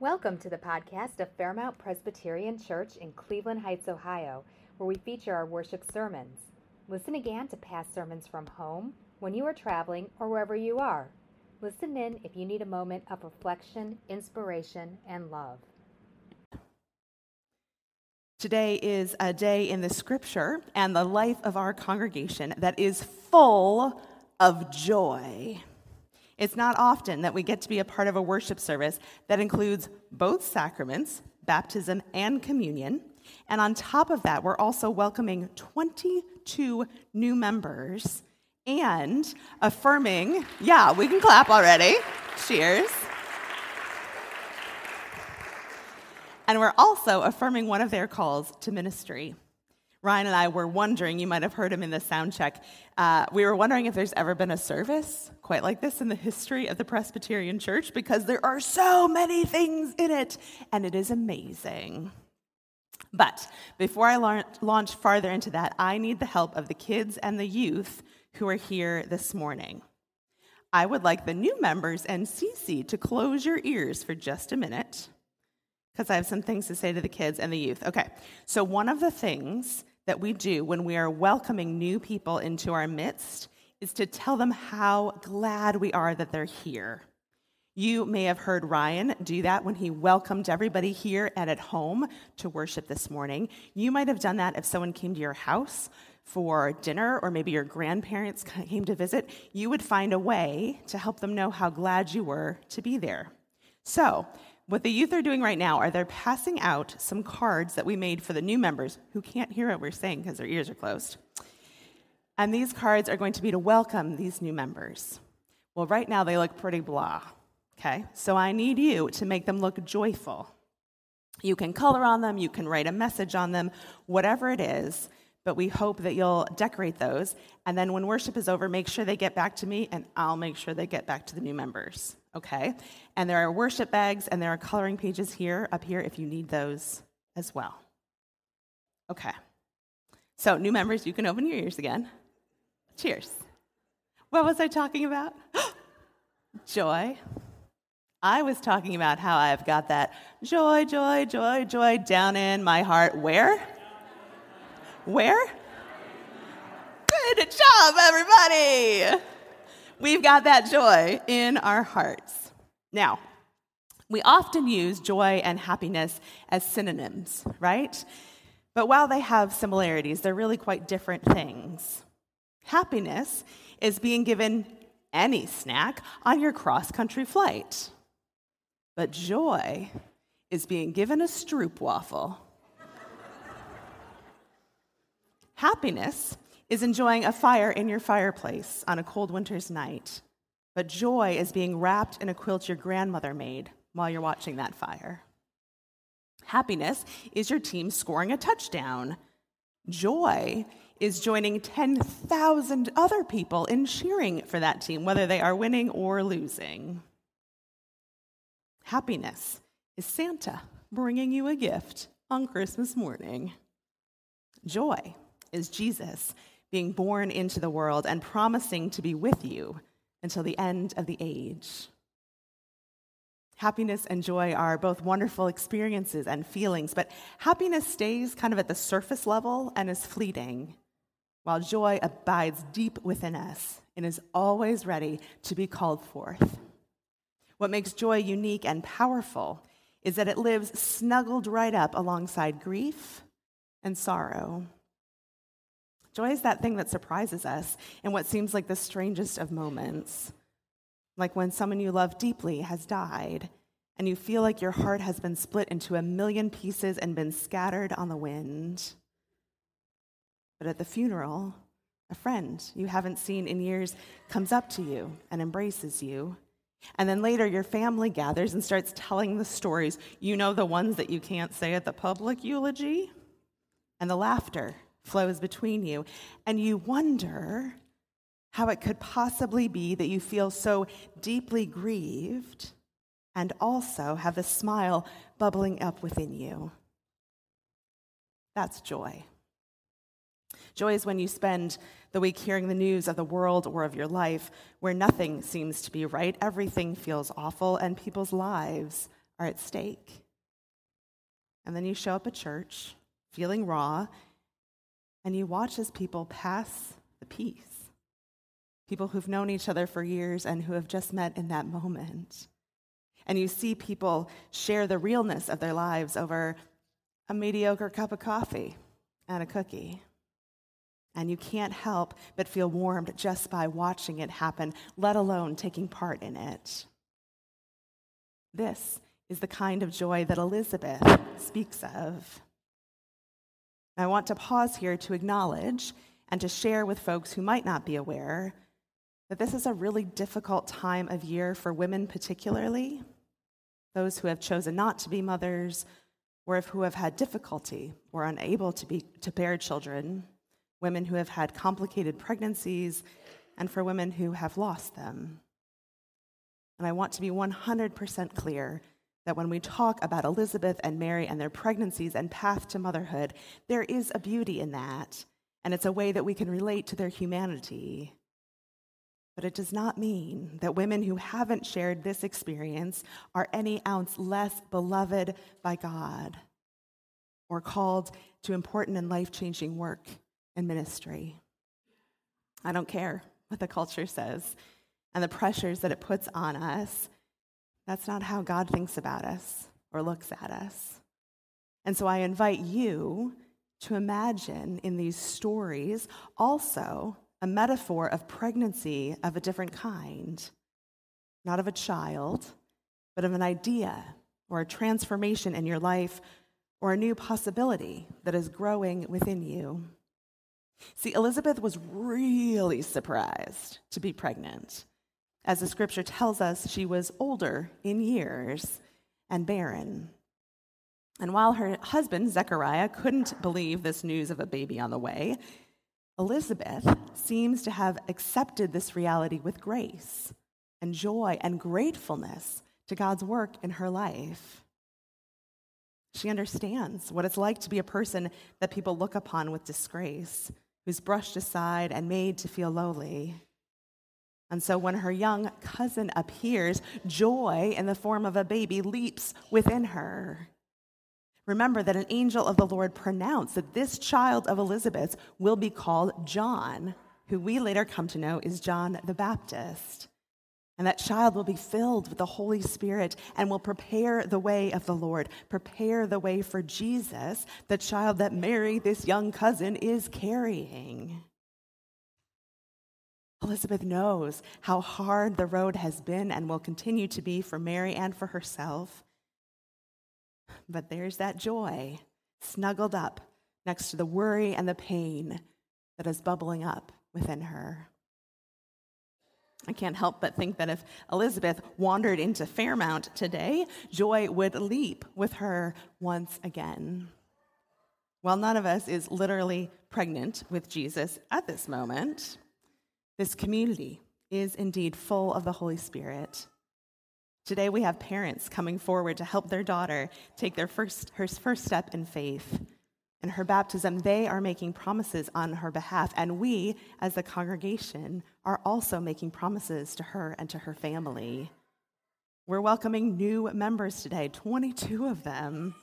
Welcome to the podcast of Fairmount Presbyterian Church in Cleveland Heights, Ohio, where we feature our worship sermons. Listen again to past sermons from home, when you are traveling, or wherever you are. Listen in if you need a moment of reflection, inspiration, and love. Today is a day in the scripture and the life of our congregation that is full of joy. It's not often that we get to be a part of a worship service that includes both sacraments, baptism and communion. And on top of that, we're also welcoming 22 new members and affirming, yeah, we can clap already. Cheers. And we're also affirming one of their calls to ministry. Ryan and I were wondering, you might have heard him in the sound check, uh, we were wondering if there's ever been a service quite like this in the history of the Presbyterian Church because there are so many things in it, and it is amazing. But before I launch farther into that, I need the help of the kids and the youth who are here this morning. I would like the new members and Cece to close your ears for just a minute because I have some things to say to the kids and the youth. Okay, so one of the things that we do when we are welcoming new people into our midst is to tell them how glad we are that they're here. You may have heard Ryan do that when he welcomed everybody here and at home to worship this morning. You might have done that if someone came to your house for dinner or maybe your grandparents came to visit. You would find a way to help them know how glad you were to be there. So, what the youth are doing right now are they're passing out some cards that we made for the new members who can't hear what we're saying because their ears are closed. And these cards are going to be to welcome these new members. Well, right now they look pretty blah, okay? So I need you to make them look joyful. You can color on them, you can write a message on them, whatever it is, but we hope that you'll decorate those. And then when worship is over, make sure they get back to me, and I'll make sure they get back to the new members okay? And there are worship bags and there are coloring pages here, up here, if you need those as well. Okay. So, new members, you can open your ears again. Cheers. What was I talking about? joy. I was talking about how I've got that joy, joy, joy, joy down in my heart. Where? Where? Good job, everybody. We've got that joy in our hearts. Now, we often use joy and happiness as synonyms, right? But while they have similarities, they're really quite different things. Happiness is being given any snack on your cross country flight. But joy is being given a stroopwafel. Happiness is enjoying a fire in your fireplace on a cold winter's night, but joy is being wrapped in a quilt your grandmother made while you're watching that fire. Happiness is your team scoring a touchdown. Joy is joining 10,000 other people in cheering for that team, whether they are winning or losing. Happiness is Santa bringing you a gift on Christmas morning. Joy is Jesus being born into the world and promising to be with you until the end of the age. Happiness and joy are both wonderful experiences and feelings, but happiness stays kind of at the surface level and is fleeting, while joy abides deep within us and is always ready to be called forth. What makes joy unique and powerful is that it lives snuggled right up alongside grief and sorrow. Joy is that thing that surprises us in what seems like the strangest of moments. Like when someone you love deeply has died, and you feel like your heart has been split into a million pieces and been scattered on the wind. But at the funeral, a friend you haven't seen in years comes up to you and embraces you. And then later, your family gathers and starts telling the stories. You know, the ones that you can't say at the public eulogy? And the laughter flows between you. And you wonder how it could possibly be that you feel so deeply grieved and also have a smile bubbling up within you. That's joy. Joy is when you spend the week hearing the news of the world or of your life where nothing seems to be right, everything feels awful, and people's lives are at stake. And then you show up at church feeling raw, and you watch as people pass the peace. People who've known each other for years and who have just met in that moment. And you see people share the realness of their lives over a mediocre cup of coffee and a cookie. And you can't help but feel warmed just by watching it happen, let alone taking part in it. This is the kind of joy that Elizabeth speaks of. I want to pause here to acknowledge and to share with folks who might not be aware that this is a really difficult time of year for women, particularly those who have chosen not to be mothers or who have had difficulty or unable to, be, to bear children, women who have had complicated pregnancies, and for women who have lost them. And I want to be 100% clear that when we talk about Elizabeth and Mary and their pregnancies and path to motherhood, there is a beauty in that, and it's a way that we can relate to their humanity. But it does not mean that women who haven't shared this experience are any ounce less beloved by God or called to important and life changing work and ministry. I don't care what the culture says and the pressures that it puts on us that's not how God thinks about us or looks at us. And so I invite you to imagine in these stories also a metaphor of pregnancy of a different kind, not of a child, but of an idea or a transformation in your life or a new possibility that is growing within you. See, Elizabeth was really surprised to be pregnant. As the scripture tells us, she was older in years and barren. And while her husband, Zechariah, couldn't believe this news of a baby on the way, Elizabeth seems to have accepted this reality with grace and joy and gratefulness to God's work in her life. She understands what it's like to be a person that people look upon with disgrace, who's brushed aside and made to feel lowly. And so when her young cousin appears, joy in the form of a baby leaps within her. Remember that an angel of the Lord pronounced that this child of Elizabeth will be called John, who we later come to know is John the Baptist. And that child will be filled with the Holy Spirit and will prepare the way of the Lord, prepare the way for Jesus, the child that Mary, this young cousin, is carrying. Elizabeth knows how hard the road has been and will continue to be for Mary and for herself. But there's that joy snuggled up next to the worry and the pain that is bubbling up within her. I can't help but think that if Elizabeth wandered into Fairmount today, joy would leap with her once again. While none of us is literally pregnant with Jesus at this moment, this community is indeed full of the Holy Spirit. Today we have parents coming forward to help their daughter take their first, her first step in faith. In her baptism, they are making promises on her behalf, and we, as the congregation, are also making promises to her and to her family. We're welcoming new members today, 22 of them.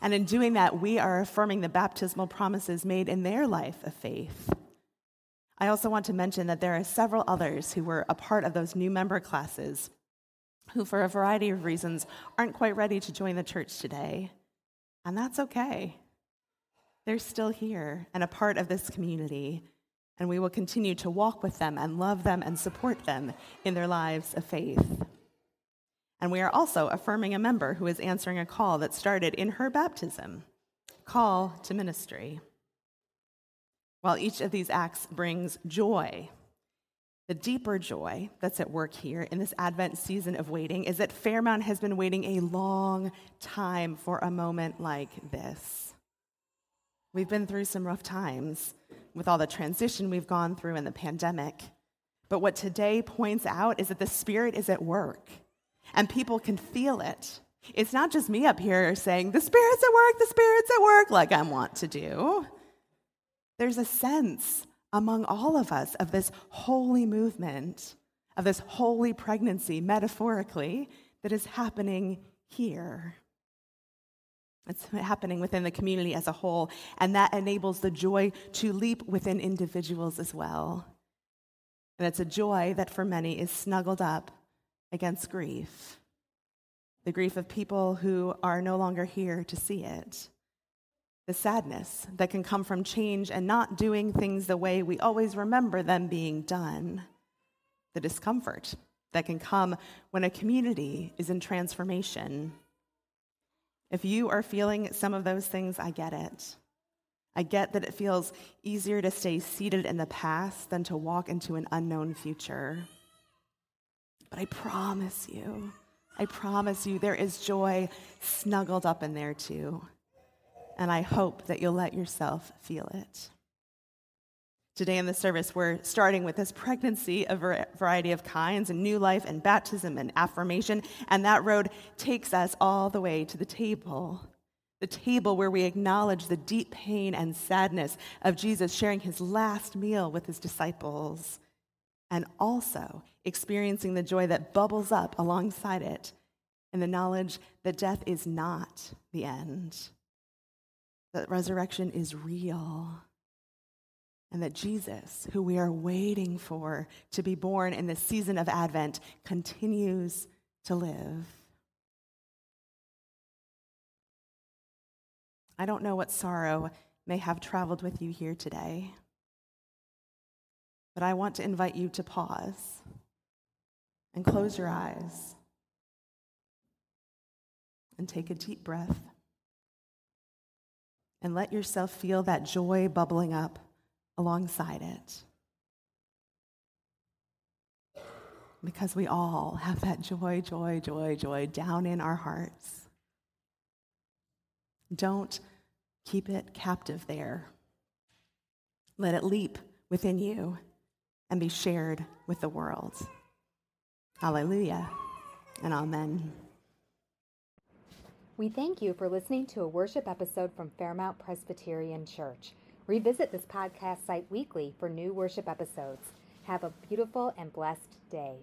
And in doing that, we are affirming the baptismal promises made in their life of faith. I also want to mention that there are several others who were a part of those new member classes who, for a variety of reasons, aren't quite ready to join the church today. And that's okay. They're still here and a part of this community, and we will continue to walk with them and love them and support them in their lives of faith. And we are also affirming a member who is answering a call that started in her baptism call to ministry. While each of these acts brings joy, the deeper joy that's at work here in this Advent season of waiting is that Fairmount has been waiting a long time for a moment like this. We've been through some rough times with all the transition we've gone through in the pandemic. But what today points out is that the Spirit is at work and people can feel it. It's not just me up here saying, the Spirit's at work, the Spirit's at work, like I want to do. There's a sense among all of us of this holy movement, of this holy pregnancy, metaphorically, that is happening here. It's happening within the community as a whole, and that enables the joy to leap within individuals as well. And it's a joy that for many is snuggled up against grief the grief of people who are no longer here to see it, the sadness that can come from change and not doing things the way we always remember them being done, the discomfort that can come when a community is in transformation. If you are feeling some of those things, I get it. I get that it feels easier to stay seated in the past than to walk into an unknown future. But I promise you, I promise you, there is joy snuggled up in there too. And I hope that you'll let yourself feel it. Today in the service, we're starting with this pregnancy of a variety of kinds, and new life, and baptism, and affirmation. And that road takes us all the way to the table. The table where we acknowledge the deep pain and sadness of Jesus sharing his last meal with his disciples and also experiencing the joy that bubbles up alongside it and the knowledge that death is not the end, that resurrection is real, and that Jesus, who we are waiting for to be born in the season of Advent, continues to live. I don't know what sorrow may have traveled with you here today. But I want to invite you to pause and close your eyes and take a deep breath and let yourself feel that joy bubbling up alongside it. Because we all have that joy, joy, joy, joy down in our hearts. Don't keep it captive there. Let it leap within you and be shared with the world. Hallelujah and amen. We thank you for listening to a worship episode from Fairmount Presbyterian Church. Revisit this podcast site weekly for new worship episodes. Have a beautiful and blessed day.